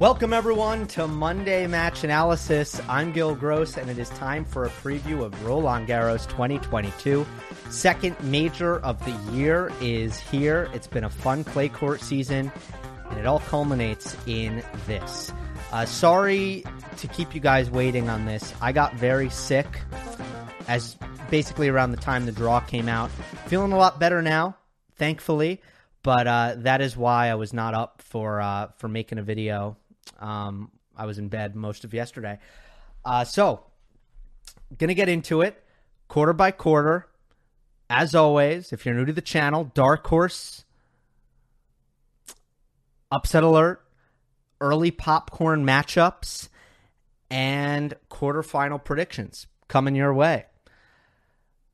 Welcome, everyone, to Monday Match Analysis. I'm Gill Gross, and it is time for a preview of Roland Garros 2022. Second major of the year is here. It's been a fun clay court season, and it all culminates in this. Uh, sorry to keep you guys waiting on this. I got very sick as basically around the time the draw came out. Feeling a lot better now, thankfully but uh, that is why I was not up for uh, for making a video um, I was in bed most of yesterday. Uh, so, gonna get into it quarter by quarter. As always, if you're new to the channel, Dark Horse, Upset Alert, early popcorn matchups, and quarterfinal predictions coming your way.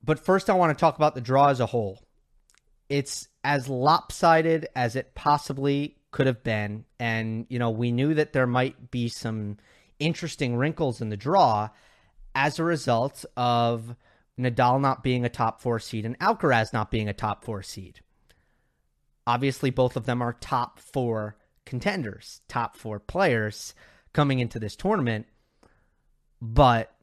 But first, I want to talk about the draw as a whole. It's as lopsided as it possibly could have been. And, you know, we knew that there might be some interesting wrinkles in the draw as a result of Nadal not being a top four seed and Alcaraz not being a top four seed. Obviously, both of them are top four contenders, top four players coming into this tournament, but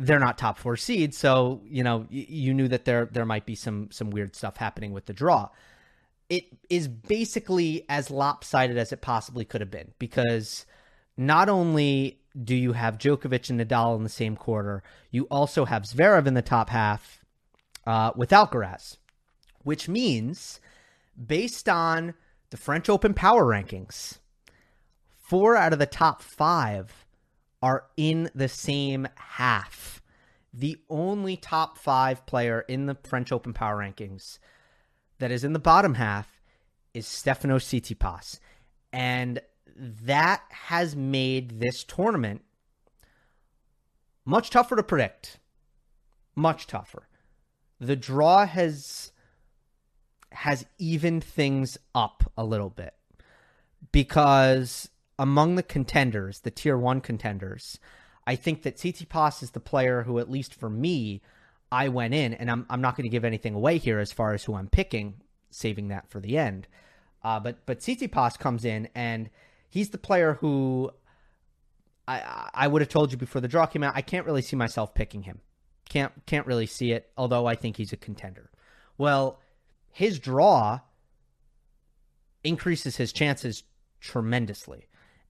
they're not top four seeds. So, you know, you knew that there there might be some some weird stuff happening with the draw it is basically as lopsided as it possibly could have been because not only do you have Djokovic and Nadal in the same quarter, you also have Zverev in the top half uh, with Alcaraz, which means based on the French Open power rankings, four out of the top five are in the same half. The only top five player in the French Open power rankings that is in the bottom half is Stefanos Tsitsipas. And that has made this tournament much tougher to predict. Much tougher. The draw has has evened things up a little bit because among the contenders, the tier 1 contenders, I think that Tsitsipas is the player who at least for me I went in, and I'm I'm not going to give anything away here as far as who I'm picking, saving that for the end. Uh, but but Tsitsipas comes in, and he's the player who I I would have told you before the draw came out. I can't really see myself picking him. Can't can't really see it. Although I think he's a contender. Well, his draw increases his chances tremendously,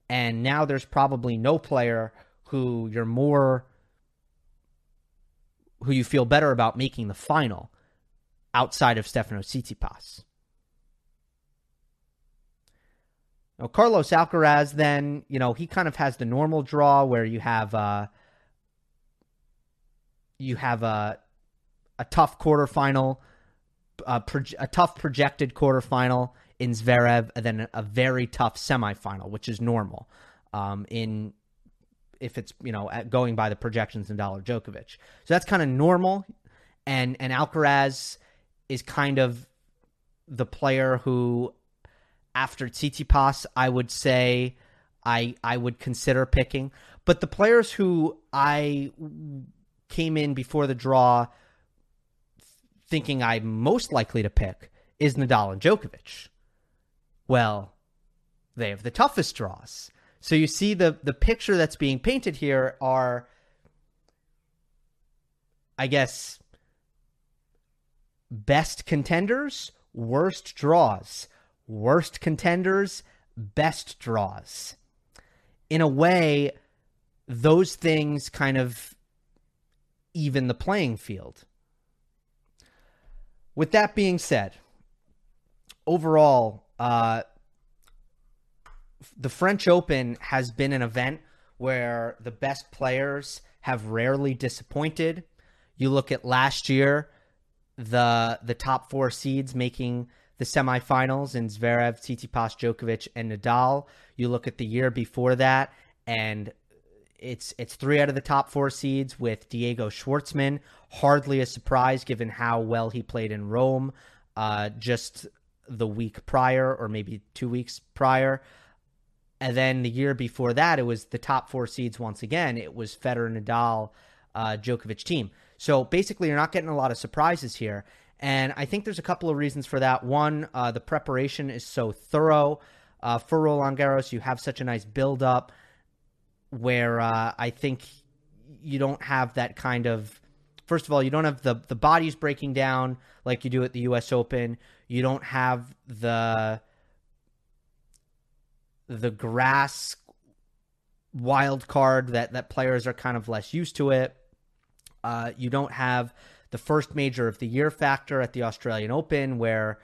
and now there's probably no player who you're more who you feel better about making the final outside of Stefanos Tsitsipas. Now, Carlos Alcaraz, then, you know, he kind of has the normal draw where you have uh, you have a a tough quarterfinal, a, pro- a tough projected quarterfinal in Zverev, and then a very tough semifinal, which is normal. Um, in if it's you know going by the projections in Dollar Djokovic. So that's kind of normal, and and Alcaraz is kind of the player who, after Tsitsipas, I would say I I would consider picking. But the players who I came in before the draw thinking I'm most likely to pick is Nadal and Djokovic. Well, they have the toughest draws. So you see the the picture that's being painted here are I guess best contenders, worst draws. Worst contenders, best draws. In a way, those things kind of even the playing field. With that being said, overall, uh, the French Open has been an event where the best players have rarely disappointed. You look at last year, the the top four seeds making the semifinals in Zverev, Tsitsipas, Djokovic, and Nadal. You look at the year before that, and it's it's three out of the top four seeds with Diego Schwartzman. Hardly a surprise given how well he played in Rome uh, just the week prior, or maybe two weeks prior. And then the year before that, it was the top four seeds once again. It was Federer, Nadal, uh, Djokovic team. So basically, you're not getting a lot of surprises here. And I think there's a couple of reasons for that. One, uh, the preparation is so thorough. Uh, for Roland Garros, you have such a nice build up where uh, I think you don't have that kind of. First of all, you don't have the the bodies breaking down like you do at the U.S. Open. You don't have the the grass wild card that that players are kind of less used to it. Uh, you don't have the first major of the year factor at the Australian Open, where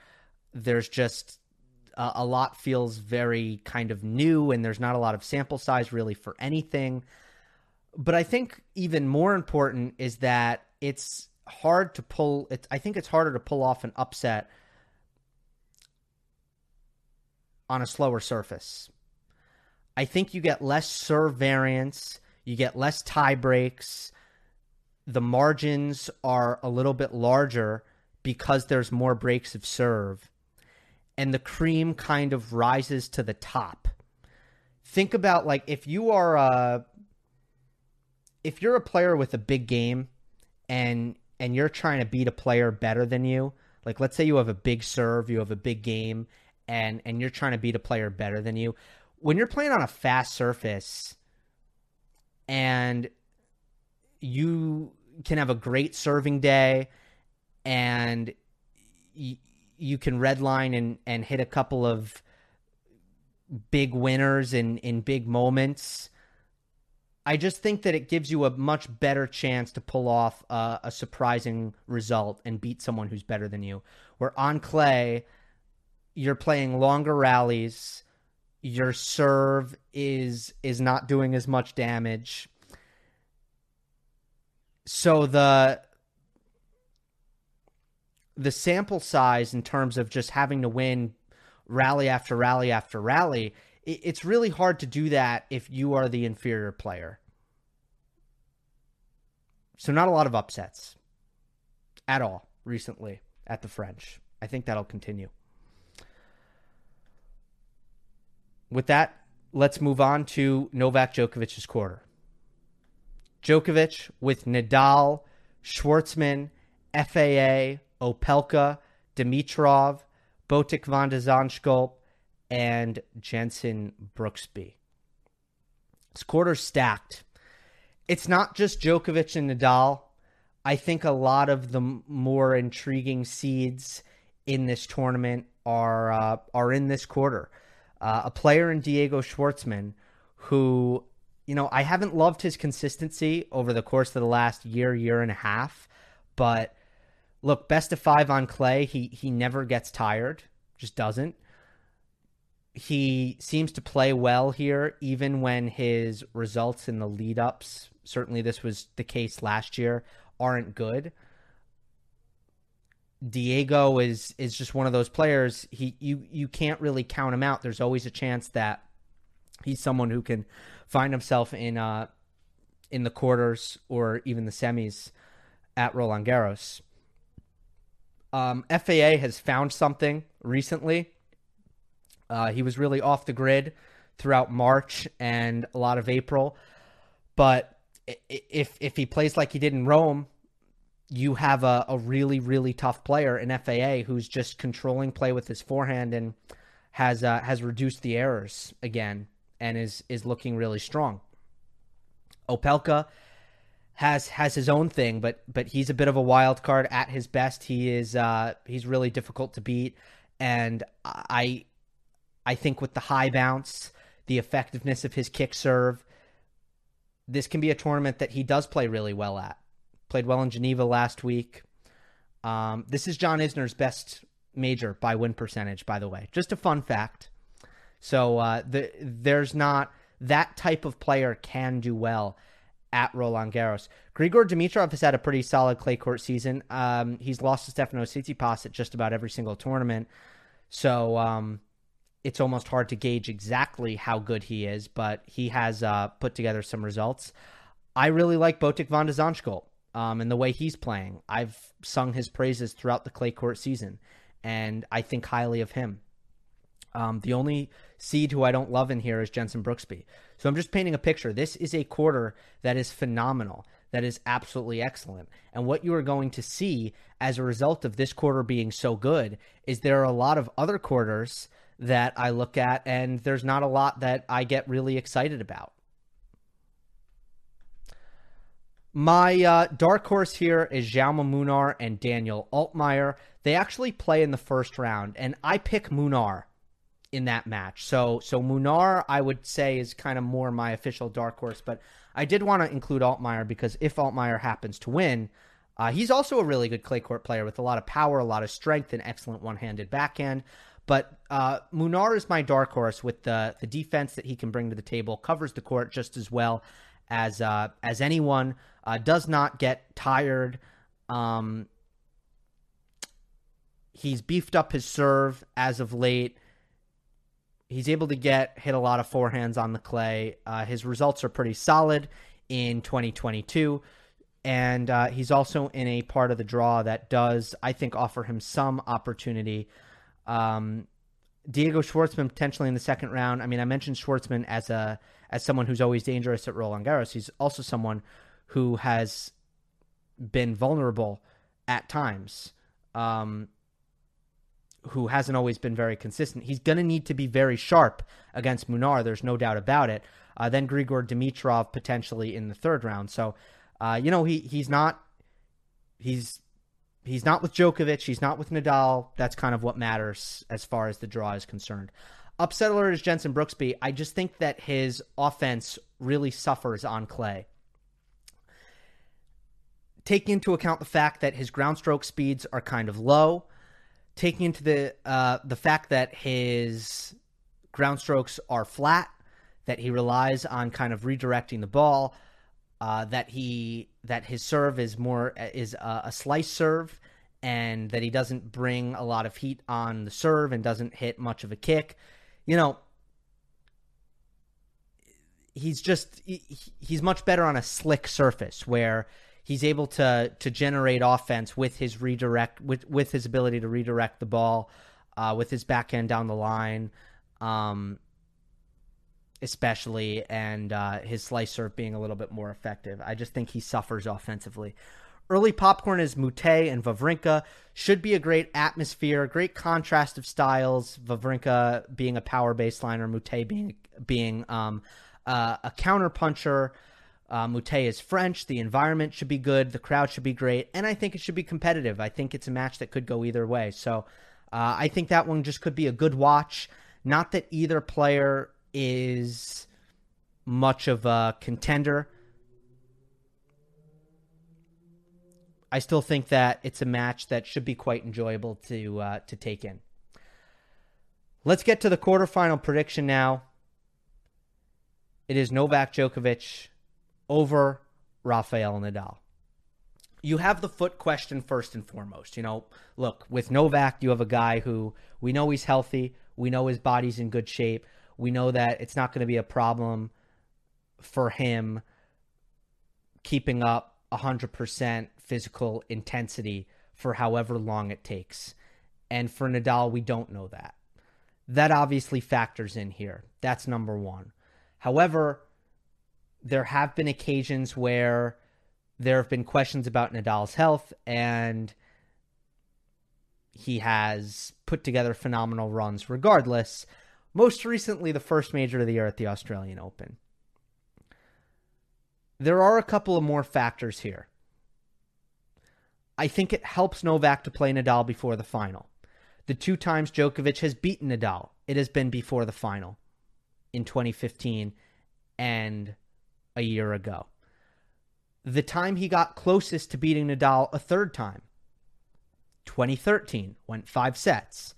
there's just a, a lot feels very kind of new, and there's not a lot of sample size really for anything. But I think even more important is that it's hard to pull. It, I think it's harder to pull off an upset on a slower surface. I think you get less serve variance, you get less tie breaks. The margins are a little bit larger because there's more breaks of serve. And the cream kind of rises to the top. Think about like if you are a if you're a player with a big game and and you're trying to beat a player better than you, like let's say you have a big serve, you have a big game and and you're trying to beat a player better than you when you're playing on a fast surface and you can have a great serving day and y- you can redline and, and hit a couple of big winners in, in big moments. I just think that it gives you a much better chance to pull off a, a surprising result and beat someone who's better than you. Where on clay, you're playing longer rallies your serve is is not doing as much damage. So the the sample size in terms of just having to win rally after rally after rally, it, it's really hard to do that if you are the inferior player. So not a lot of upsets at all recently at the French. I think that'll continue. With that, let's move on to Novak Djokovic's quarter. Djokovic with Nadal, Schwartzman, FAA, Opelka, Dimitrov, Botic van de Zandschulp, and Jenson Brooksby. This quarter stacked. It's not just Djokovic and Nadal. I think a lot of the more intriguing seeds in this tournament are uh, are in this quarter uh, a player in Diego Schwartzman who, you know, I haven't loved his consistency over the course of the last year, year and a half, but look, best of five on clay, he he never gets tired, just doesn't. He seems to play well here, even when his results in the lead ups, certainly this was the case last year, aren't good. Diego is is just one of those players. He you you can't really count him out. There's always a chance that he's someone who can find himself in uh in the quarters or even the semis at Roland Garros. Um, FAA has found something recently. Uh, he was really off the grid throughout March and a lot of April, but if if he plays like he did in Rome, you have a, a really really tough player in FAA who's just controlling play with his forehand and has uh, has reduced the errors again and is is looking really strong. Opelka has has his own thing, but but he's a bit of a wild card at his best. He is uh, he's really difficult to beat, and I I think with the high bounce, the effectiveness of his kick serve, this can be a tournament that he does play really well at. Played well in Geneva last week. Um, this is John Isner's best major by win percentage, by the way. Just a fun fact. So uh, the, there's not that type of player can do well at Roland Garros. Grigor Dimitrov has had a pretty solid clay court season. Um, he's lost to Stefano Tsitsipas at just about every single tournament. So um, it's almost hard to gauge exactly how good he is, but he has uh, put together some results. I really like Botic van de Zandschulp um, and the way he's playing. I've sung his praises throughout the clay court season, and I think highly of him. Um, the only seed who I don't love in here is Jenson Brooksby. So I'm just painting a picture. This is a quarter that is phenomenal, that is absolutely excellent. And what you are going to see as a result of this quarter being so good is there are a lot of other quarters that I look at, and there's not a lot that I get really excited about. My uh, dark horse here is Jaume Munar and Daniel Altmaier. They actually play in the first round, and I pick Munar in that match. So so Munar, I would say, is kind of more my official dark horse, but I did want to include Altmaier because if Altmaier happens to win, uh, he's also a really good clay court player with a lot of power, a lot of strength, and excellent one-handed backhand. But uh, Munar is my dark horse with the the defense that he can bring to the table, covers the court just as well as uh, as anyone, uh, does not get tired. Um, he's beefed up his serve as of late he's able to get hit a lot of forehands on the clay. Uh, his results are pretty solid in 2022. And uh, he's also in a part of the draw that does, I think, offer him some opportunity. Um, Diego Schwartzman potentially in the second round. I mean, I mentioned Schwartzman as a as someone who's always dangerous at Roland Garros. He's also someone who has been vulnerable at times. Um, who hasn't always been very consistent. He's going to need to be very sharp against Munar. There's no doubt about it. Uh, then Grigor Dimitrov potentially in the third round. So, uh, you know, he he's not he's he's not with Djokovic. He's not with Nadal. That's kind of what matters as far as the draw is concerned. Upset alert is Jenson Brooksby. I just think that his offense really suffers on clay. Taking into account the fact that his ground stroke speeds are kind of low, taking into the uh, the fact that his ground strokes are flat, that he relies on kind of redirecting the ball, uh, that he that his serve is more is a, a slice serve, and that he doesn't bring a lot of heat on the serve and doesn't hit much of a kick. You know, he's just he, he's much better on a slick surface where he's able to to generate offense with his redirect with with his ability to redirect the ball, uh, with his backhand down the line, um, especially, and uh, his slice serve being a little bit more effective. I just think he suffers offensively. Early popcorn is Moutet and Wawrinka Should be a great atmosphere, great contrast of styles. Wawrinka being a power baseliner, Moutet being being um, uh, a counter puncher. Uh, is French. The environment should be good. The crowd should be great. And I think it should be competitive. I think it's a match that could go either way. So uh, I think that one just could be a good watch. Not that either player is much of a contender. I still think that it's a match that should be quite enjoyable to uh, to take in. Let's get to the quarterfinal prediction now. It is Novak Djokovic over Rafael Nadal. You have the foot question first and foremost. You know, look, with Novak, you have a guy who we know he's healthy. We know his body's in good shape. We know that it's not going to be a problem for him keeping up 100% physical intensity for however long it takes. And for Nadal, we don't know that. That obviously factors in here. That's number one. However, there have been occasions where there have been questions about Nadal's health, and he has put together phenomenal runs regardless. Most recently, the first major of the year at the Australian Open. There are a couple of more factors here. I think it helps Novak to play Nadal before the final. the two times Djokovic has beaten Nadal, it has been before the final in 2015 and a year ago. The time he got closest to beating Nadal a third time, 2013, went five sets,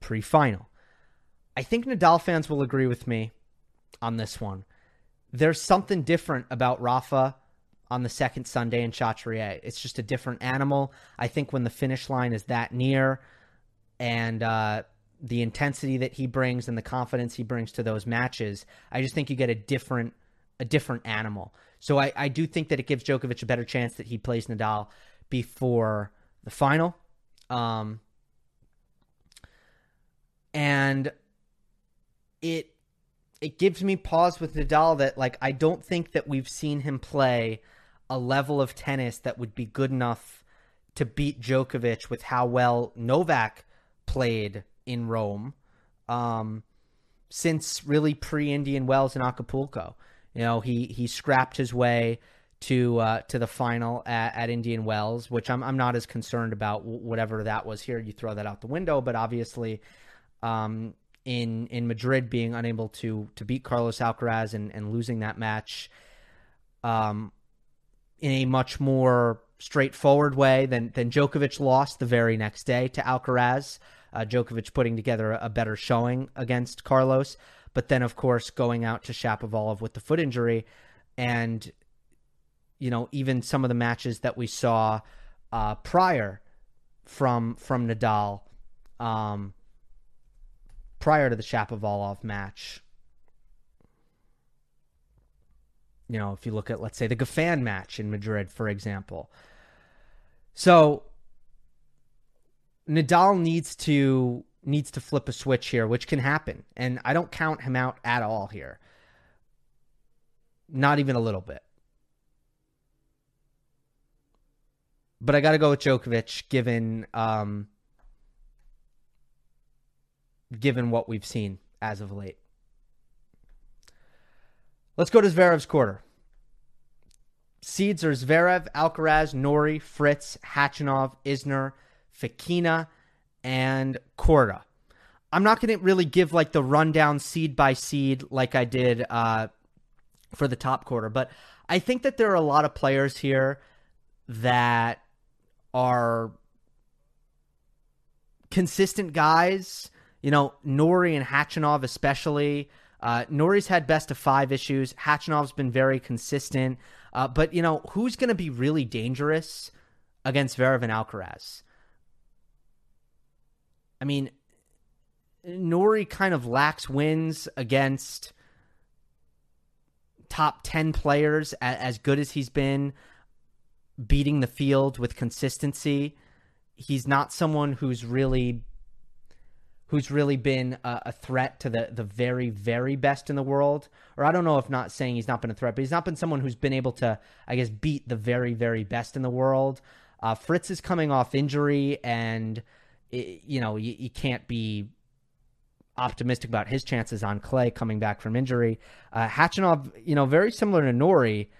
pre final. I think Nadal fans will agree with me on this one. There's something different about Rafa on the second Sunday in Chatrier. It's just a different animal. I think when the finish line is that near and uh, the intensity that he brings and the confidence he brings to those matches, I just think you get a different a different animal. So I, I do think that it gives Djokovic a better chance that he plays Nadal before the final. Um, and it it gives me pause with Nadal that like I don't think that we've seen him play a level of tennis that would be good enough to beat Djokovic with how well Novak played in Rome um, since really pre Indian Wells and Acapulco. You know, he he scrapped his way to uh, to the final at, at, Indian Wells, which I'm I'm not as concerned about whatever that was here. You throw that out the window, but obviously, um, in in Madrid being unable to to beat Carlos Alcaraz and, and losing that match, um, in a much more straightforward way than than Djokovic lost the very next day to Alcaraz. Uh, Djokovic putting together a better showing against Carlos, but then of course going out to Shapovalov with the foot injury, and you know even some of the matches that we saw uh, prior from from Nadal, um, prior to the Shapovalov match, you know, if you look at, let's say, the Goffin match in Madrid, for example. So Nadal needs to needs to flip a switch here, which can happen, and I don't count him out at all here. Not even a little bit. But I got to go with Djokovic, given um, given what we've seen as of late. Let's go to Zverev's quarter. Seeds are Zverev, Alcaraz, Norrie, Fritz, Khachanov, Isner, Fokina, and Korda. I'm not going to really give like the rundown seed by seed like I did uh, for the top quarter, but I think that there are a lot of players here that are consistent guys. You know, Norrie and Khachanov especially. Uh, Norrie's had best of five issues. Khachanov's been very consistent. Uh, but, you know, who's going to be really dangerous against Zverev and Alcaraz? I mean, Norrie kind of lacks wins against top 10 players as good as he's been beating the field with consistency. He's not someone who's really who's really been a, threat to the the very very best in the world or I don't know if not saying he's not been a threat but he's not been someone who's been able to I guess beat the very very best in the world uh, Fritz is coming off injury and it, you know you, you, can't be optimistic about his chances on clay coming back from injury uh, you know very similar to Norrie,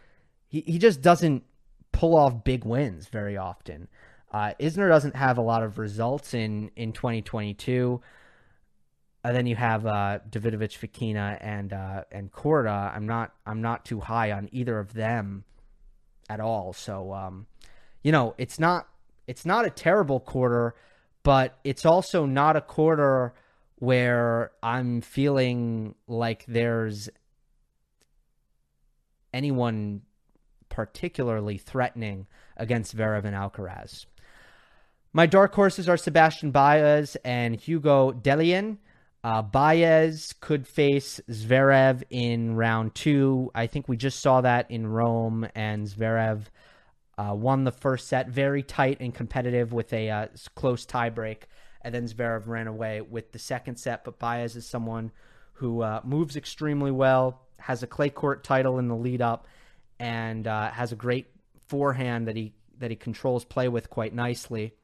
he, he just doesn't pull off big wins very often uh, Isner doesn't have a lot of results in in 2022 and then you have uh, Davidovich, Fokina, and uh, and Korda. I'm not I'm not too high on either of them at all. So um, you know, it's not it's not a terrible quarter, but it's also not a quarter where I'm feeling like there's anyone particularly threatening against Zverev and Alcaraz. My dark horses are Sebastian Baez and Hugo Dellien. Uh, Baez could face Zverev in round two. I think we just saw that in Rome, and Zverev uh, won the first set very tight and competitive with a uh, close tiebreak. And then Zverev ran away with the second set. But Baez is someone who uh, moves extremely well, has a clay court title in the lead up, and uh, has a great forehand that he that he controls play with quite nicely.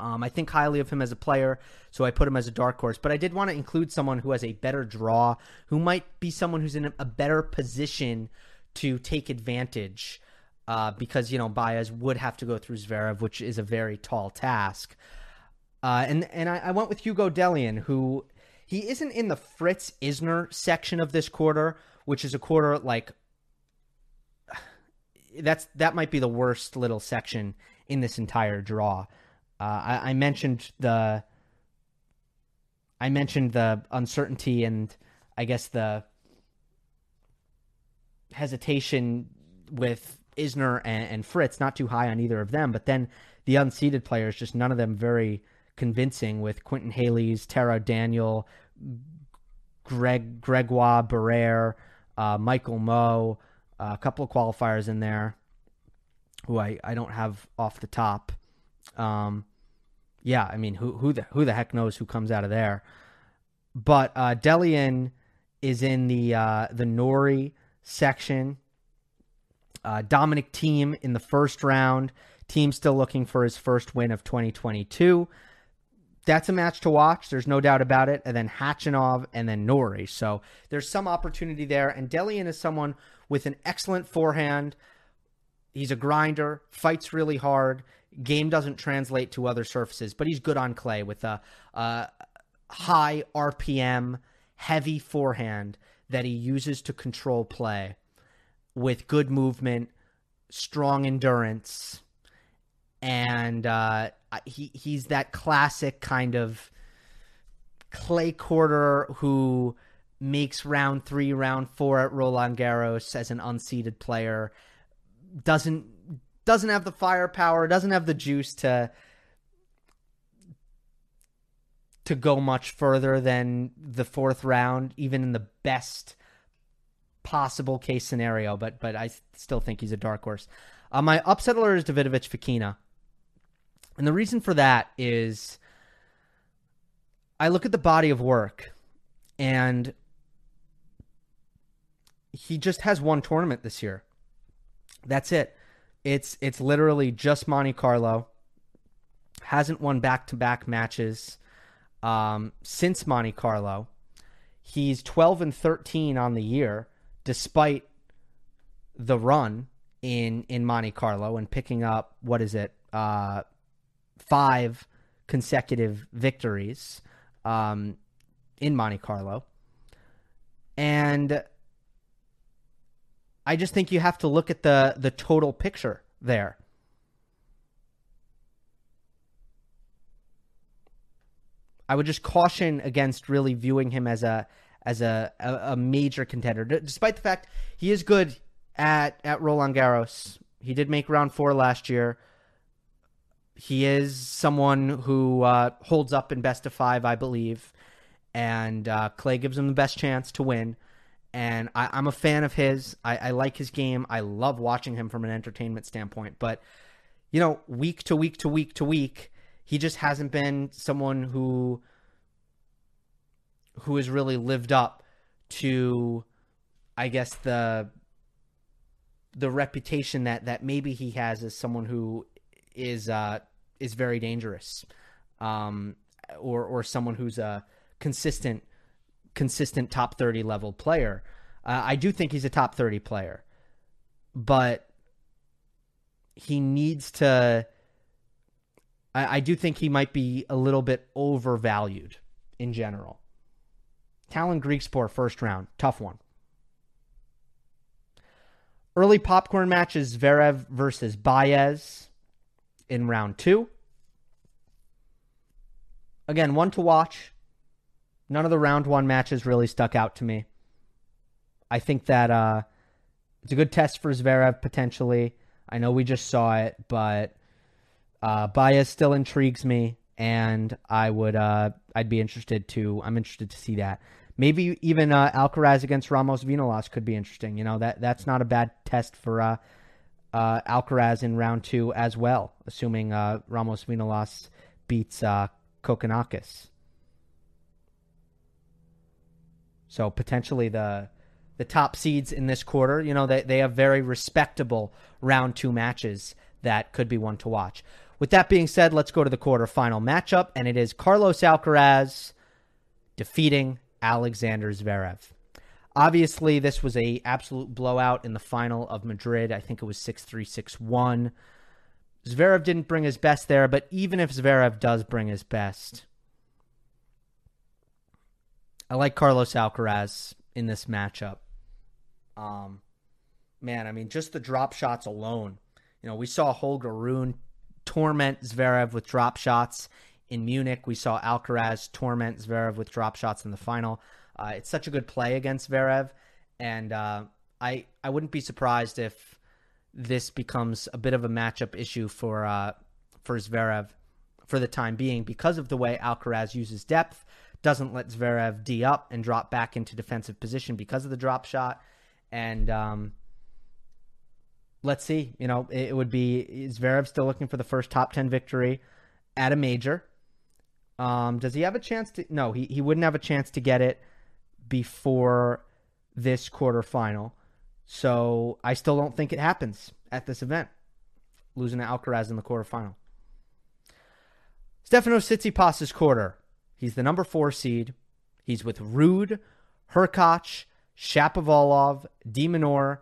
Um, I think highly of him as a player, so I put him as a dark horse. But I did want to include someone who has a better draw, who might be someone who's in a better position to take advantage, uh, because you know Baez would have to go through Zverev, which is a very tall task. Uh, and and I, I, went with Hugo Dellien, who he isn't in the Fritz Isner section of this quarter, which is a quarter like that's that might be the worst little section in this entire draw. Uh, I, I mentioned the I mentioned the uncertainty and I guess the hesitation with Isner and, and, Fritz, not too high on either of them, but then the unseeded players, just none of them very convincing with Quentin Halys, Taro Daniel, Greg Gregoire Barrere, uh, Michael Mmoh, uh, a couple of qualifiers in there who I, I don't have off the top. Um, yeah, I mean, who who the who the heck knows who comes out of there? But uh, Dellien is in the uh, the Norrie section. Uh, Dominic Thiem in the first round. Thiem still looking for his first win of 2022. That's a match to watch. There's no doubt about it. And then Khachanov and then Norrie. So there's some opportunity there. And Dellien is someone with an excellent forehand. He's a grinder, fights really hard. Game doesn't translate to other surfaces, but he's good on clay with a, a high RPM, heavy forehand that he uses to control play with good movement, strong endurance, and uh, he he's that classic kind of clay quarter who makes round three, round four at Roland Garros as an unseeded player. Doesn't doesn't have the firepower, doesn't have the juice to to go much further than the fourth round, even in the best possible case scenario. But but I still think he's a dark horse. Uh, my upset alert is Davidovich Fokina, and the reason for that is I look at the body of work, and he just has one tournament this year. That's it. It's it's literally just Monte Carlo. Hasn't won back to back matches um, since Monte Carlo. He's 12 and 13 on the year, despite the run in in Monte Carlo and picking up what is it, uh, five consecutive victories um, in Monte Carlo, and I just think you have to look at the the total picture there. I would just caution against really viewing him as a as a, a, a major contender, despite the fact he is good at at Roland Garros. He did make round four last year. He is someone who uh, holds up in best of five, I believe, and uh, Clay gives him the best chance to win. And I, am a fan of his. I, I like his game. I love watching him from an entertainment standpoint. But you know, week to week to week to week, he just hasn't been someone who who has really lived up to I guess the the reputation that that maybe he has as someone who is uh is very dangerous um or or someone who's a consistent consistent top 30 level player uh, I do think he's a top 30 player but he needs to I, I do think he might be a little bit overvalued in general. Tallon Griekspoor first round, tough one. Early popcorn matches Zverev versus Baez in round two. Again, one to watch. None of the round one matches really stuck out to me. I think that uh, it's a good test for Zverev potentially. I know we just saw it, but uh, Baez still intrigues me, and I would uh, I'd be interested to I'm interested to see that. Maybe even uh, Alcaraz against Ramos Vinolas could be interesting. You know that that's not a bad test for uh, uh, Alcaraz in round two as well, assuming uh, Ramos Vinolas beats uh, Kokkinakis. So potentially the the top seeds in this quarter, you know, they, they have very respectable round two matches that could be one to watch. With that being said, let's go to the quarterfinal matchup, and it is Carlos Alcaraz defeating Alexander Zverev. Obviously, this was a absolute blowout in the final of Madrid. I think it was 6-3, 6-1. Zverev didn't bring his best there, but even if Zverev does bring his best, I like Carlos Alcaraz in this matchup. Um, man, I mean, just the drop shots alone. You know, we saw Holger Rune torment Zverev with drop shots in Munich. We saw Alcaraz torment Zverev with drop shots in the final. Uh, it's such a good play against Zverev, and uh, I I wouldn't be surprised if this becomes a bit of a matchup issue for uh, for Zverev for the time being because of the way Alcaraz uses depth, doesn't let Zverev d up and drop back into defensive position because of the drop shot, and um, let's see. You know, it would be Zverev still looking for the first top ten victory at a major. Um, does he have a chance to? No, he he wouldn't have a chance to get it before this quarterfinal. So I still don't think it happens at this event, losing to Alcaraz in the quarterfinal. Stefano Tsitsipas' quarter. He's the number four seed. He's with Ruud, Hurkacz, Shapovalov, De Minaur,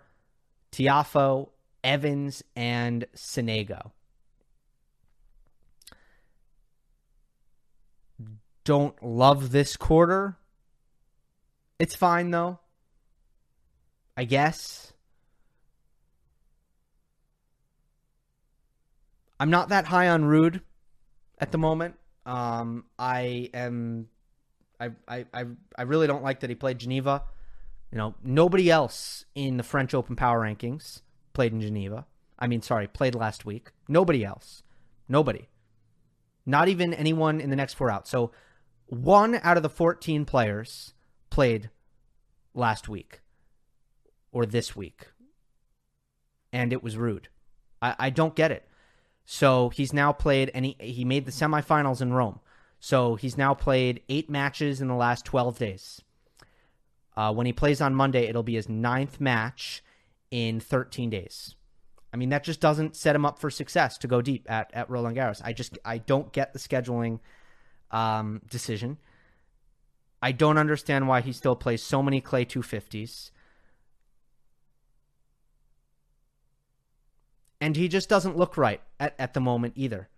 Tiafoe, Evans, and Sonego. Don't love this quarter. It's fine though. I guess. I'm not that high on Ruud at the moment. Um, I am. I, I, I, I really don't like that he played Geneva. You know, nobody else in the French Open Power Rankings played in Geneva. I mean, sorry, played last week. Nobody else. Nobody. Not even anyone in the next four out. So one out of the 14 players played last week or this week. And it was Ruud. I, I don't get it. So he's now played, and he, he made the semifinals in Rome. So he's now played eight matches in the last 12 days. Uh, when he plays on Monday, it'll be his ninth match in 13 days. I mean, that just doesn't set him up for success to go deep at, at Roland Garros. I just I don't get the scheduling um, decision. I don't understand why he still plays so many clay 250s. And he just doesn't look right at, at the moment either.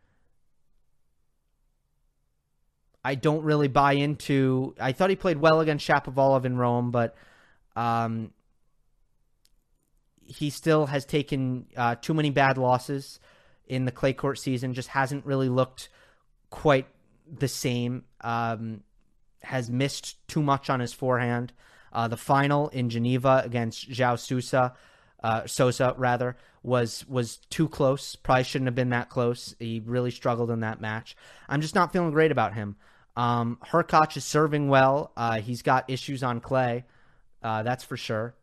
I don't really buy into. I thought he played well against Shapovalov in Rome, but um, he still has taken uh, too many bad losses in the clay court season. Just hasn't really looked quite the same. Um, has missed too much on his forehand. Uh, the final in Geneva against João Sousa, uh, Sosa rather, was was too close. Probably shouldn't have been that close. He really struggled in that match. I'm just not feeling great about him. Um, Hurkacz is serving well. Uh, he's got issues on clay, uh, that's for sure.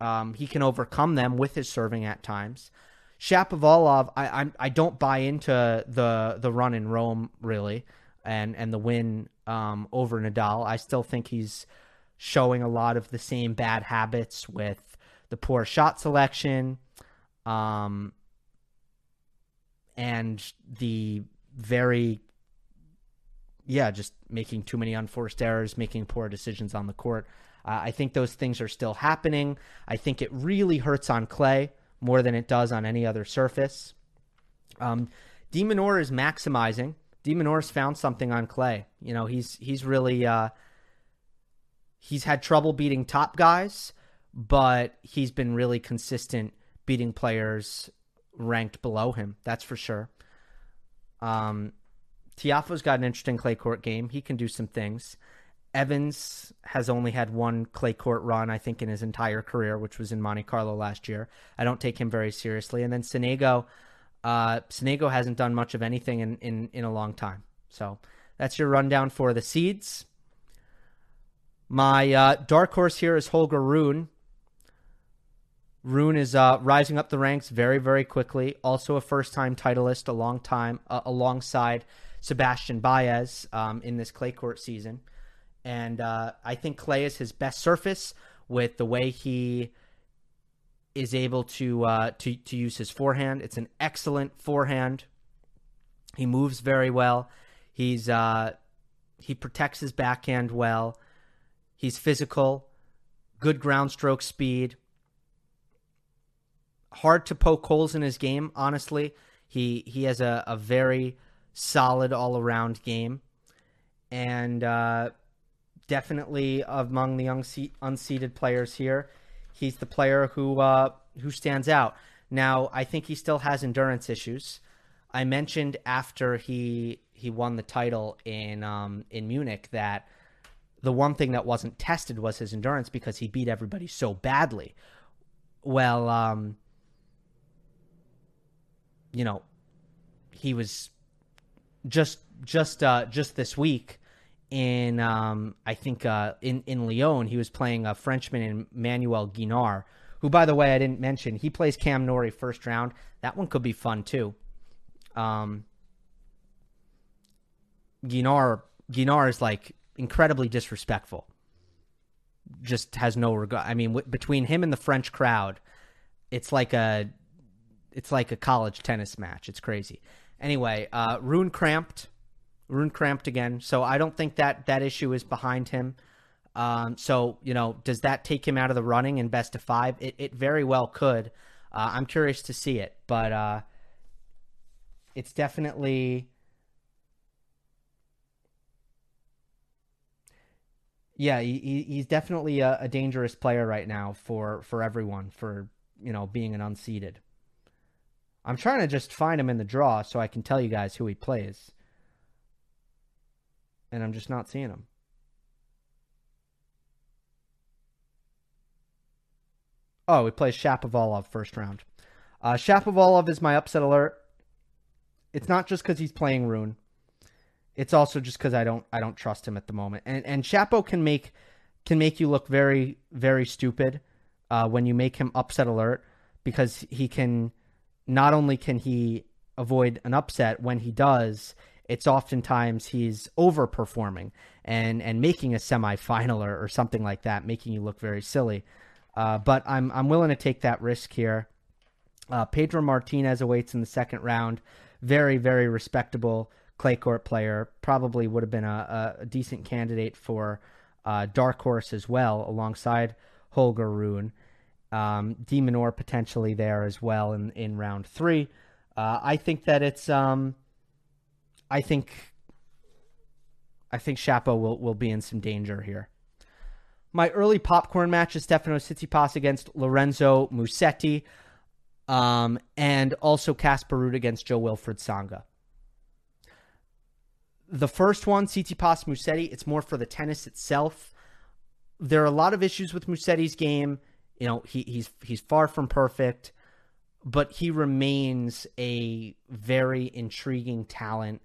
Um, he can overcome them with his serving at times. Shapovalov, I, I I don't buy into the the run in Rome really, and and the win um, over Nadal. I still think he's showing a lot of the same bad habits with the poor shot selection, um, and the very yeah, just making too many unforced errors, making poor decisions on the court. Uh, I think those things are still happening. I think it really hurts on clay more than it does on any other surface. Um, De Minaur is maximizing. De Minaur's found something on clay. You know, he's he's really uh, he's had trouble beating top guys, but he's been really consistent beating players ranked below him. That's for sure. Um, Tiafoe's got an interesting clay court game. He can do some things. Evans has only had one clay court run, I think, in his entire career, which was in Monte Carlo last year. I don't take him very seriously. And then Sonego, uh, Sonego hasn't done much of anything in, in, in a long time. So that's your rundown for the seeds. My uh, dark horse here is Holger Rune. Rune is uh, rising up the ranks very, very quickly. Also a first-time titleist, a long time uh, alongside Sebastian Baez um, in this clay court season and uh, I think clay is his best surface with the way he is able to uh, to to use his forehand. It's an excellent forehand. He moves very well. He's uh, he protects his backhand well. He's physical, good ground stroke speed. Hard to poke holes in his game, honestly. He he has a, a very solid all around game, and uh, definitely among the unse- unseeded players here, he's the player who uh, who stands out. Now, I think he still has endurance issues. I mentioned after he he won the title in um, in Munich that the one thing that wasn't tested was his endurance because he beat everybody so badly. Well, um, you know, he was just just uh, just this week in um, I think uh, in in Lyon he was playing a Frenchman in Manuel Guinard, who by the way I didn't mention he plays Cam Norrie first round. That one could be fun too. Um, Guinard Guinard is like incredibly disrespectful. Just has no regard. I mean, w- between him and the French crowd, it's like a it's like a college tennis match. It's crazy. Anyway, uh, Rune cramped, Rune cramped again. So I don't think that that issue is behind him. Um, so you know, does that take him out of the running in best of five? It it very well could. Uh, I'm curious to see it, but uh, it's definitely yeah he, he's definitely a, a, dangerous player right now for for everyone for you know being an unseeded i'm trying to just find him in the draw so i can tell you guys who he plays and i'm just not seeing him oh he plays shapovalov first round uh, shapovalov is my upset alert it's not just because he's playing Rune. It's also just because I don't I don't trust him at the moment. And and Shapo can make can make you look very very stupid uh, when you make him upset alert because he can not only can he avoid an upset when he does it's oftentimes he's overperforming and and making a semifinal or, or something like that making you look very silly uh, but I'm I'm willing to take that risk here uh, Pedro Martinez awaits in the second round very, very respectable clay court player. Probably would have been a, a decent candidate for uh, dark horse as well, alongside Holger Rune. Um, de potentially there as well in in round three. Uh, I think that it's. Um, I think. I think Shapo will will be in some danger here. My early popcorn match is Stefano Tsitsipas against Lorenzo Musetti um, and also Casper against Jo-Wilfried Tsonga. The first one, Tsitsipas Musetti, it's more for the tennis itself. There are a lot of issues with Musetti's game. You know, he, he's he's far from perfect, but he remains a very intriguing talent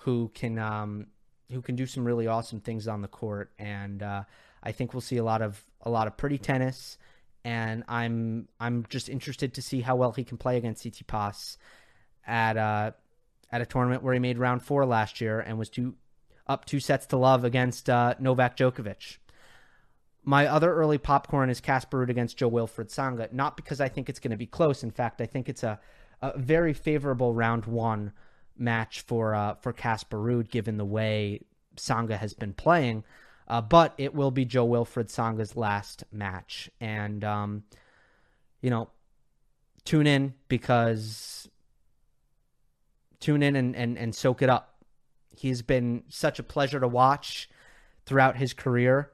who can um, who can do some really awesome things on the court. And uh, I think we'll see a lot of a lot of pretty tennis and I'm I'm just interested to see how well he can play against Tsitsipas at uh at a tournament where he made round four last year and was two up two sets to love against uh, Novak Djokovic. My other early popcorn is Casper against Jo-Wilfried Tsonga, not because I think it's going to be close. In fact, I think it's a, a very favorable round one match for uh, for Casper Ruud, given the way Tsonga has been playing. Uh, but it will be Jo-Wilfried Tsonga's last match. And, um, you know, tune in because tune in and, and, and soak it up. He's been such a pleasure to watch throughout his career.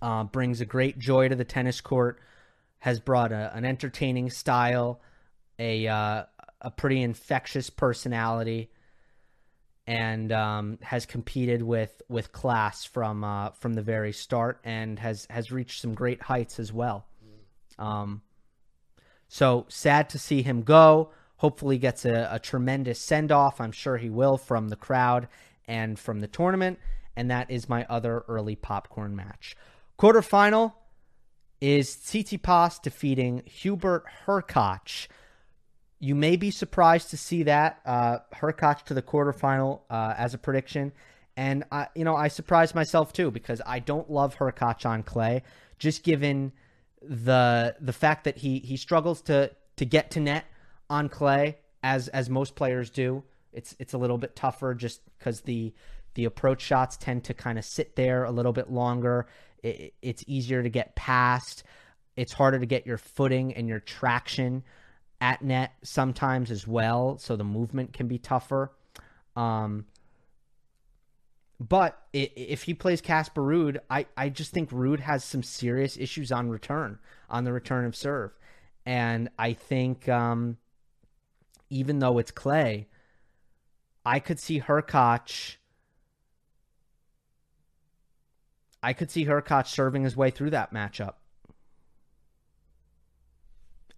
Uh, brings a great joy to the tennis court. Has brought a, an entertaining style, a uh, a pretty infectious personality, and um, has competed with with class from uh, from the very start and has has reached some great heights as well. Um, so sad to see him go. Hopefully, gets a, a tremendous send off. I'm sure he will from the crowd and from the tournament. And that is my other early popcorn match. Quarterfinal is Tsitsipas defeating Hubert Hurkacz you may be surprised to see that uh, to the quarterfinal uh, as a prediction, and I, you know, I surprised myself too because I don't love Hurkacz on clay, just given the the fact that he he struggles to to get to net on clay as as most players do. It's it's a little bit tougher just because the the approach shots tend to kind of sit there a little bit longer. It, it's easier to get past. It's harder to get your footing and your traction at net sometimes as well, so the movement can be tougher. Um, but if he plays Casper Ruud, I, I just think Ruud has some serious issues on return, on the return of serve. And I think um, even though it's Clay, I could see Hurkacz. I could see Hurkacz serving his way through that matchup.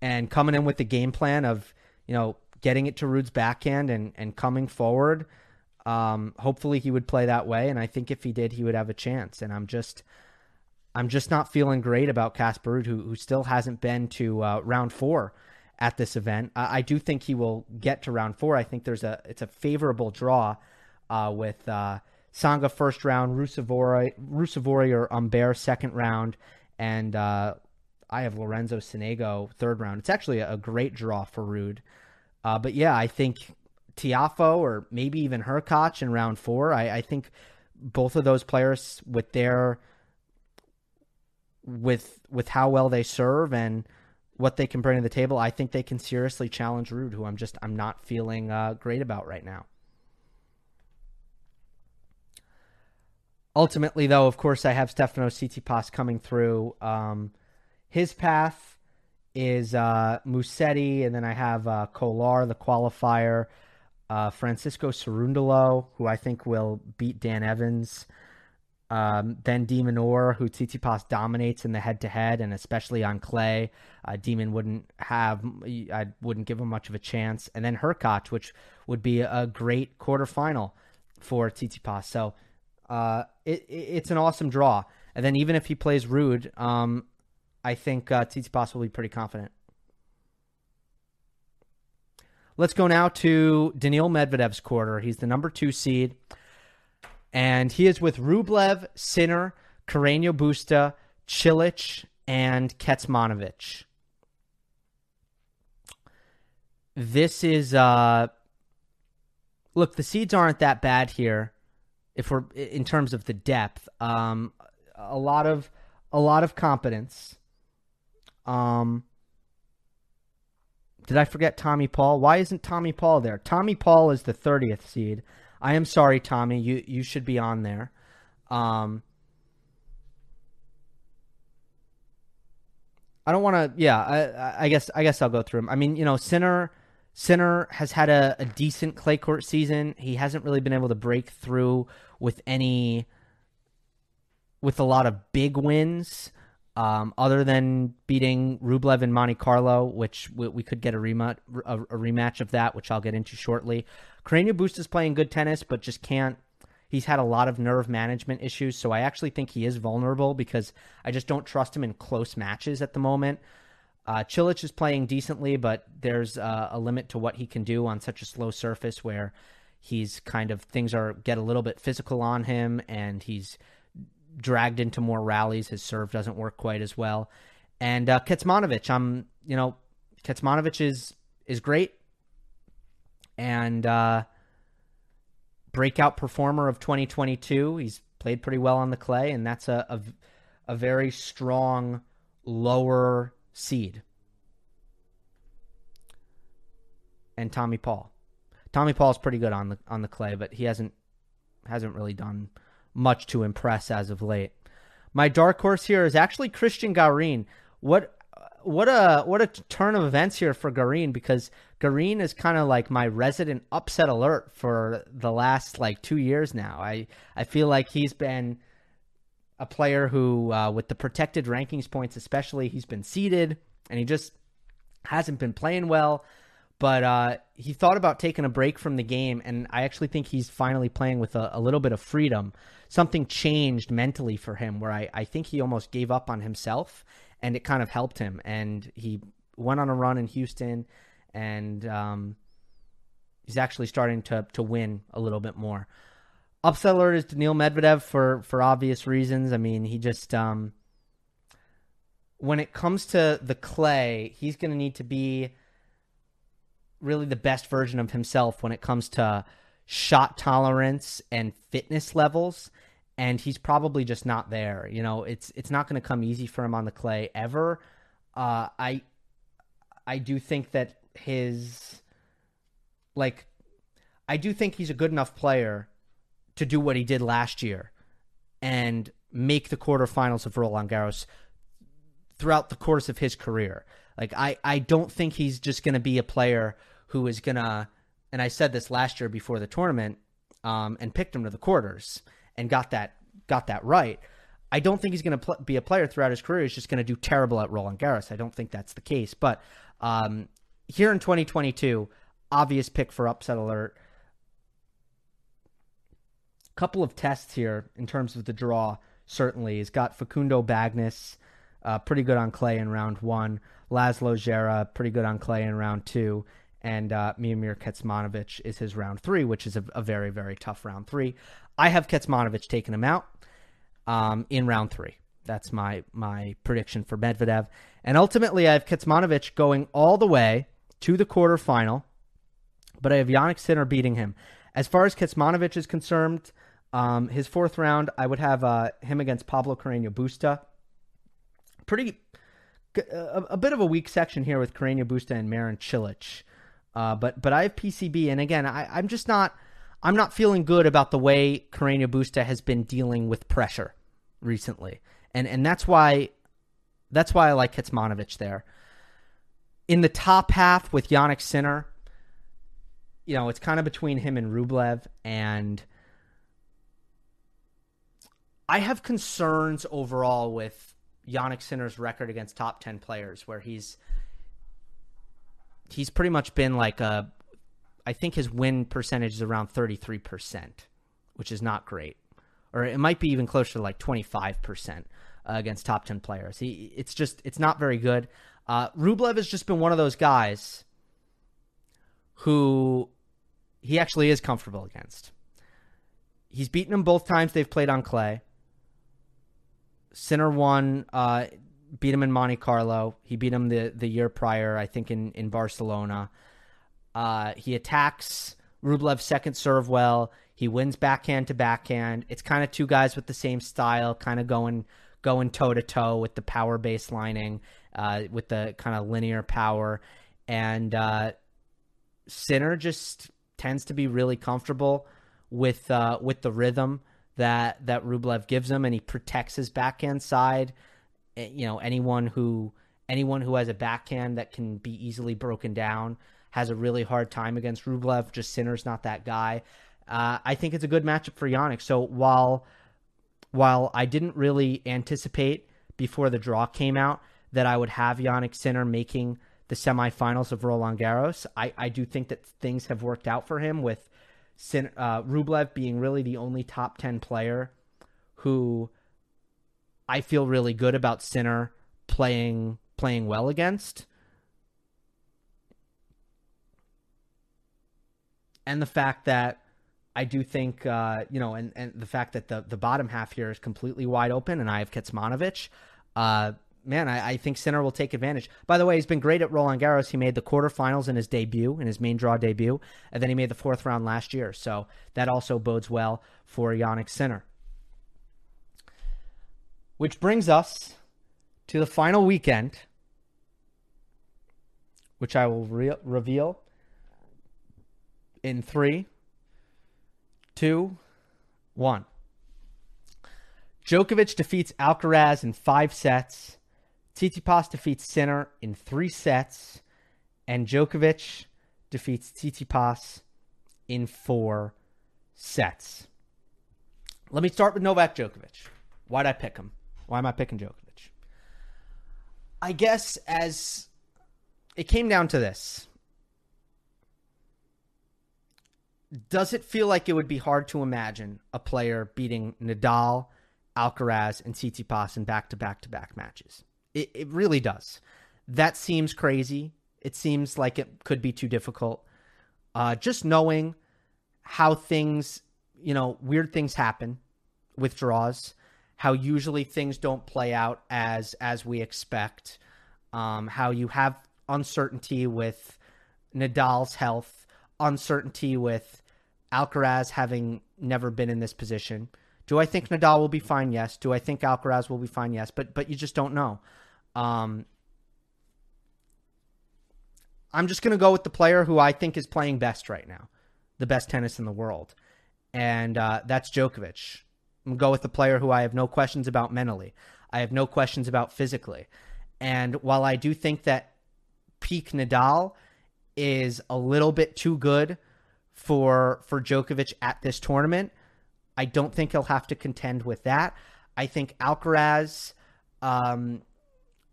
And coming in with the game plan of, you know, getting it to Ruud's backhand and, and coming forward – um, hopefully he would play that way, and I think if he did, he would have a chance. And I'm just, I'm just not feeling great about Casper who who still hasn't been to uh, round four at this event. I, I, do think he will get to round four. I think there's a it's a favorable draw uh, with uh, Tsonga first round, Ruusuvuori, or Humbert second round, and uh, I have Lorenzo Sonego third round. It's actually a, a great draw for Ruud. Uh, but yeah, I think Tiafoe or maybe even Hurkacz in round four. I, I think both of those players with their with with how well they serve and what they can bring to the table, I think they can seriously challenge Ruud, who I'm just I'm not feeling uh, great about right now. Ultimately, though, of course, I have Stefano Tsitsipas coming through. Um, his path is uh, Musetti, and then I have uh, Kolar, the qualifier uh, Francisco Cerundolo, who I think will beat Dan Evans. Um, then de Minaur, who Tsitsipas dominates in the head-to-head, and especially on clay, uh, De Minaur wouldn't have, I wouldn't give him much of a chance. And then Hurkacz, which would be a great quarterfinal for Tsitsipas. So uh, it, it's an awesome draw. And then even if he plays Ruud, um, I think uh, Tsitsipas will be pretty confident. Let's go now to Daniil Medvedev's quarter. He's the number two seed, and he is with Rublev, Sinner, Carreño Busta, Cilic, and Kecmanovic. This is uh look, the seeds aren't that bad here if we're in terms of the depth. Um a lot of a lot of competence. Um did I forget Tommy Paul? Why isn't Tommy Paul there? Tommy Paul is the 30th seed. I am sorry, Tommy. You you should be on there. Um, I don't want to. Yeah, I, I guess I guess I'll go through him. I mean, you know, Sinner Sinner has had a, a decent clay court season. He hasn't really been able to break through with any with a lot of big wins. Um, other than beating Rublev in Monte Carlo, which we, we could get a rematch, a, a, rematch of that, which I'll get into shortly. Carreño Busta is playing good tennis, but just can't. He's had a lot of nerve management issues, so I actually think he is vulnerable because I just don't trust him in close matches at the moment. Uh, Cilic is playing decently, but there's uh, a limit to what he can do on such a slow surface where he's kind of things are get a little bit physical on him, and he's dragged into more rallies. His serve doesn't work quite as well. And uh, Kecmanovic, I'm you know, Kecmanovic is is great, and uh, breakout performer of 2022. He's played pretty well on the clay, and that's a a, a very strong lower seed. And Tommy Paul, Tommy Paul's pretty good on the on the clay, but he hasn't hasn't really done much to impress as of late. My dark horse here is actually Christian Garin. What what a what a turn of events here for Garin because Garin is kind of like my resident upset alert for the last like two years now. I I feel like he's been a player who, uh, with the protected rankings points, especially, he's been seeded and he just hasn't been playing well. But uh, he thought about taking a break from the game, and I actually think he's finally playing with a, a little bit of freedom something changed mentally for him where I, I think he almost gave up on himself and it kind of helped him. And he went on a run in Houston and um, he's actually starting to, to win a little bit more. Upset alert is Daniil Medvedev for, for obvious reasons. I mean, he just, um, when it comes to the clay, he's going to need to be really the best version of himself when it comes to shot tolerance and fitness levels and he's probably just not there. You know, it's it's not going to come easy for him on the clay ever. Uh, I I do think that his like I do think he's a good enough player to do what he did last year and make the quarterfinals of Roland Garros throughout the course of his career. Like I, I don't think he's just going to be a player who is going to. And I said this last year before the tournament, um, and picked him to the quarters and got that got that right. I don't think he's going to pl- be a player throughout his career. He's just going to do terrible at Roland Garros. I don't think that's the case. But um, here in 2022, obvious pick for upset alert. Couple of tests here in terms of the draw. Certainly, he's got Facundo Bagnis, uh, pretty good on clay in round one. Laslo Djere, pretty good on clay in round two. And uh, Miomir Kecmanovic is his round three, which is a, a, very, very tough round three. I have Kecmanovic taking him out um, in round three. That's my my prediction for Medvedev. And ultimately, I have Kecmanovic going all the way to the quarterfinal, but I have Jannik Sinner beating him. As far as Kecmanovic is concerned, um, his fourth round, I would have uh, him against Pablo Carreño Busta pretty a, a, bit of a weak section here with Carreño Busta and Marin Cilic. Uh, but but I have PCB, and again, I, I'm just not I'm not feeling good about the way Carreño Busta has been dealing with pressure recently, and and that's why that's why I like Kecmanovic there. In the top half with Jannik Sinner, you know, it's kind of between him and Rublev, and I have concerns overall with Jannik Sinner's record against top 10 players where he's he's pretty much been like a I think his win percentage is around 33%, which is not great. Or it might be even closer to like 25% uh, against top 10 players. He it's just it's not very good. Uh, Rublev has just been one of those guys who he actually is comfortable against. He's beaten him both times they've played on clay. Sinner won, uh, beat him in Monte Carlo. He beat him the, the year prior, I think, in, in Barcelona. Uh, he attacks Rublev's second serve well. He wins backhand to backhand. It's kind of two guys with the same style, kind of going going toe to toe with the power baselining, uh, with the kind of linear power, and uh, Sinner just tends to be really comfortable with uh, with the rhythm that that Rublev gives him, and he protects his backhand side. Eh, you know, anyone who anyone who has a backhand that can be easily broken down has a really hard time against Rublev. Just Sinner's not that guy. Uh, I think it's a good matchup for Jannik. So while while I didn't really anticipate before the draw came out that I would have Jannik Sinner making the semifinals of Roland Garros, I, I do think that things have worked out for him with uh, Rublev being really the only top 10 player who I feel really good about Sinner playing playing well against. And the fact that I do think, uh, you know, and, and the fact that the, the bottom half here is completely wide open and I have Kecmanovic, uh, man, I, I, think Sinner will take advantage. By the way, he's been great at Roland Garros. He made the quarterfinals in his debut, in his main draw debut, and then he made the fourth round last year. So that also bodes well for Jannik Sinner. Which brings us to the final weekend, which I will re- reveal in three, two, one. Djokovic defeats Alcaraz in five sets Tsitsipas defeats Sinner in three sets, and Djokovic defeats Tsitsipas in four sets. Let me start with Novak Djokovic. Why'd I pick him? Why am I picking Djokovic? I guess as it came down to this. Does it feel like it would be hard to imagine a player beating Nadal, Alcaraz, and Tsitsipas in back to back to back matches? It, it really does. That seems crazy. It seems like it could be too difficult. Uh, just knowing how things, you know, weird things happen with draws, how usually things don't play out as as we expect, um, how you have uncertainty with Nadal's health, uncertainty with Alcaraz having never been in this position. Do I think Nadal will be fine? Yes. Do I think Alcaraz will be fine? Yes. But but you just don't know. Um, I'm just going to go with the player who I think is playing best right now, the best tennis in the world, and uh, that's Djokovic. I'm going to go with the player who I have no questions about mentally. I have no questions about physically. And while I do think that peak Nadal is a little bit too good for for Djokovic at this tournament, I don't think he'll have to contend with that. I think Alcaraz um,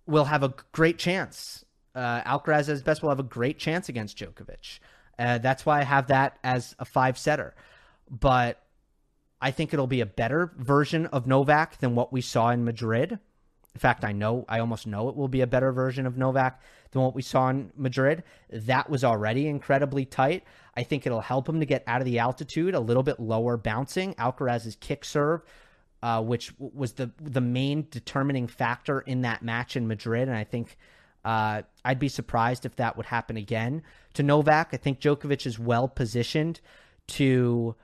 will have a great chance. Uh, Alcaraz as best will have a great chance against Djokovic. Uh, that's why I have that as a five setter. But I think it'll be a better version of Novak than what we saw in Madrid. In fact, I know, I almost know it will be a better version of Novak than what we saw in Madrid. That was already incredibly tight. I think it'll help him to get out of the altitude, a little bit lower bouncing. Alcaraz's kick serve, uh, which was the the main determining factor in that match in Madrid, and I think uh, I'd be surprised if that would happen again to Novak. I think Djokovic is well positioned to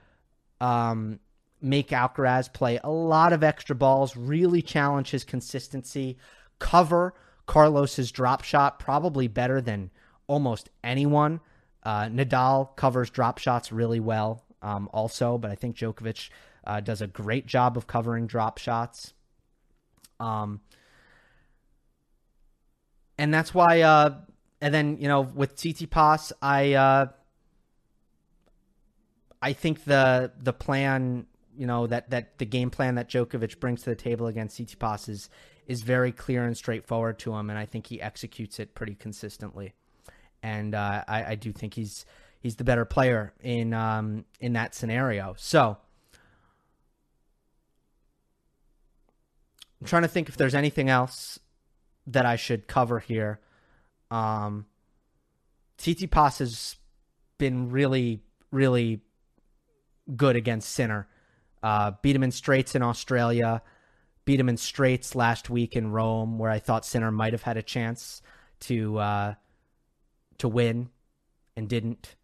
um, make Alcaraz play a lot of extra balls, really challenge his consistency, cover Carlos's drop shot probably better than almost anyone. Uh, Nadal covers drop shots really well, um, also, but I think Djokovic uh, does a great job of covering drop shots. Um, and that's why, uh, and then you know, with Tsitsipas, I, uh, I think the the plan, you know, that that the game plan that Djokovic brings to the table against Tsitsipas is is very clear and straightforward to him, and I think he executes it pretty consistently and uh, I, I, do think he's he's the better player in um, in that scenario. So I'm trying to think if there's anything else that I should cover here. Um, Tsitsipas has been really, really good against Sinner. Uh, beat him in straights in Australia. Beat him in straights last week in Rome, where I thought Sinner might have had a chance to uh, to win and didn't.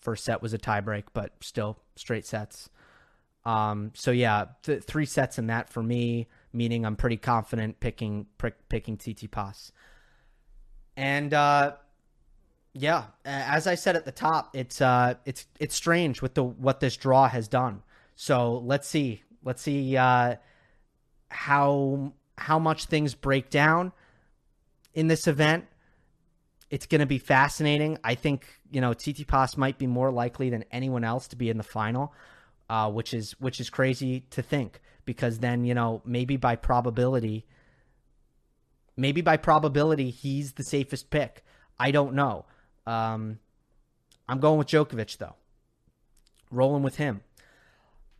First set was a tiebreak, but still straight sets. Um, so yeah, th- three sets in that for me, meaning I'm pretty confident picking pick, picking Tsitsipas. And uh, yeah, as I said at the top, it's uh, it's it's strange with the what this draw has done. So let's see, let's see uh, how how much things break down in this event it's going to be fascinating. I think you know Tsitsipas might be more likely than anyone else to be in the final, uh, which is which is crazy to think because then you know maybe by probability, maybe by probability he's the safest pick. I don't know. Um, I'm going with Djokovic though. Rolling with him.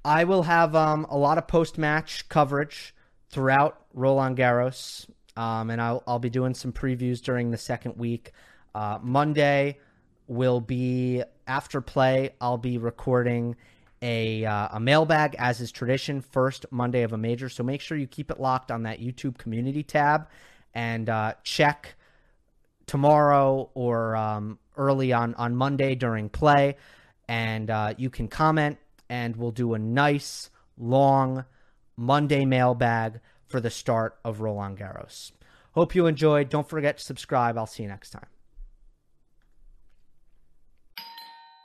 I will have um, a lot of post match coverage throughout Roland Garros. Um, and I'll, I'll be doing some previews during the second week. Uh, Monday will be after play. I'll be recording a uh, a mailbag as is tradition. First Monday of a major, so make sure you keep it locked on that YouTube community tab and uh, check tomorrow or um, early on on Monday during play, and uh, you can comment, and we'll do a nice long Monday mailbag for the start of Roland Garros. Hope you enjoyed. Don't forget to subscribe. I'll see you next time.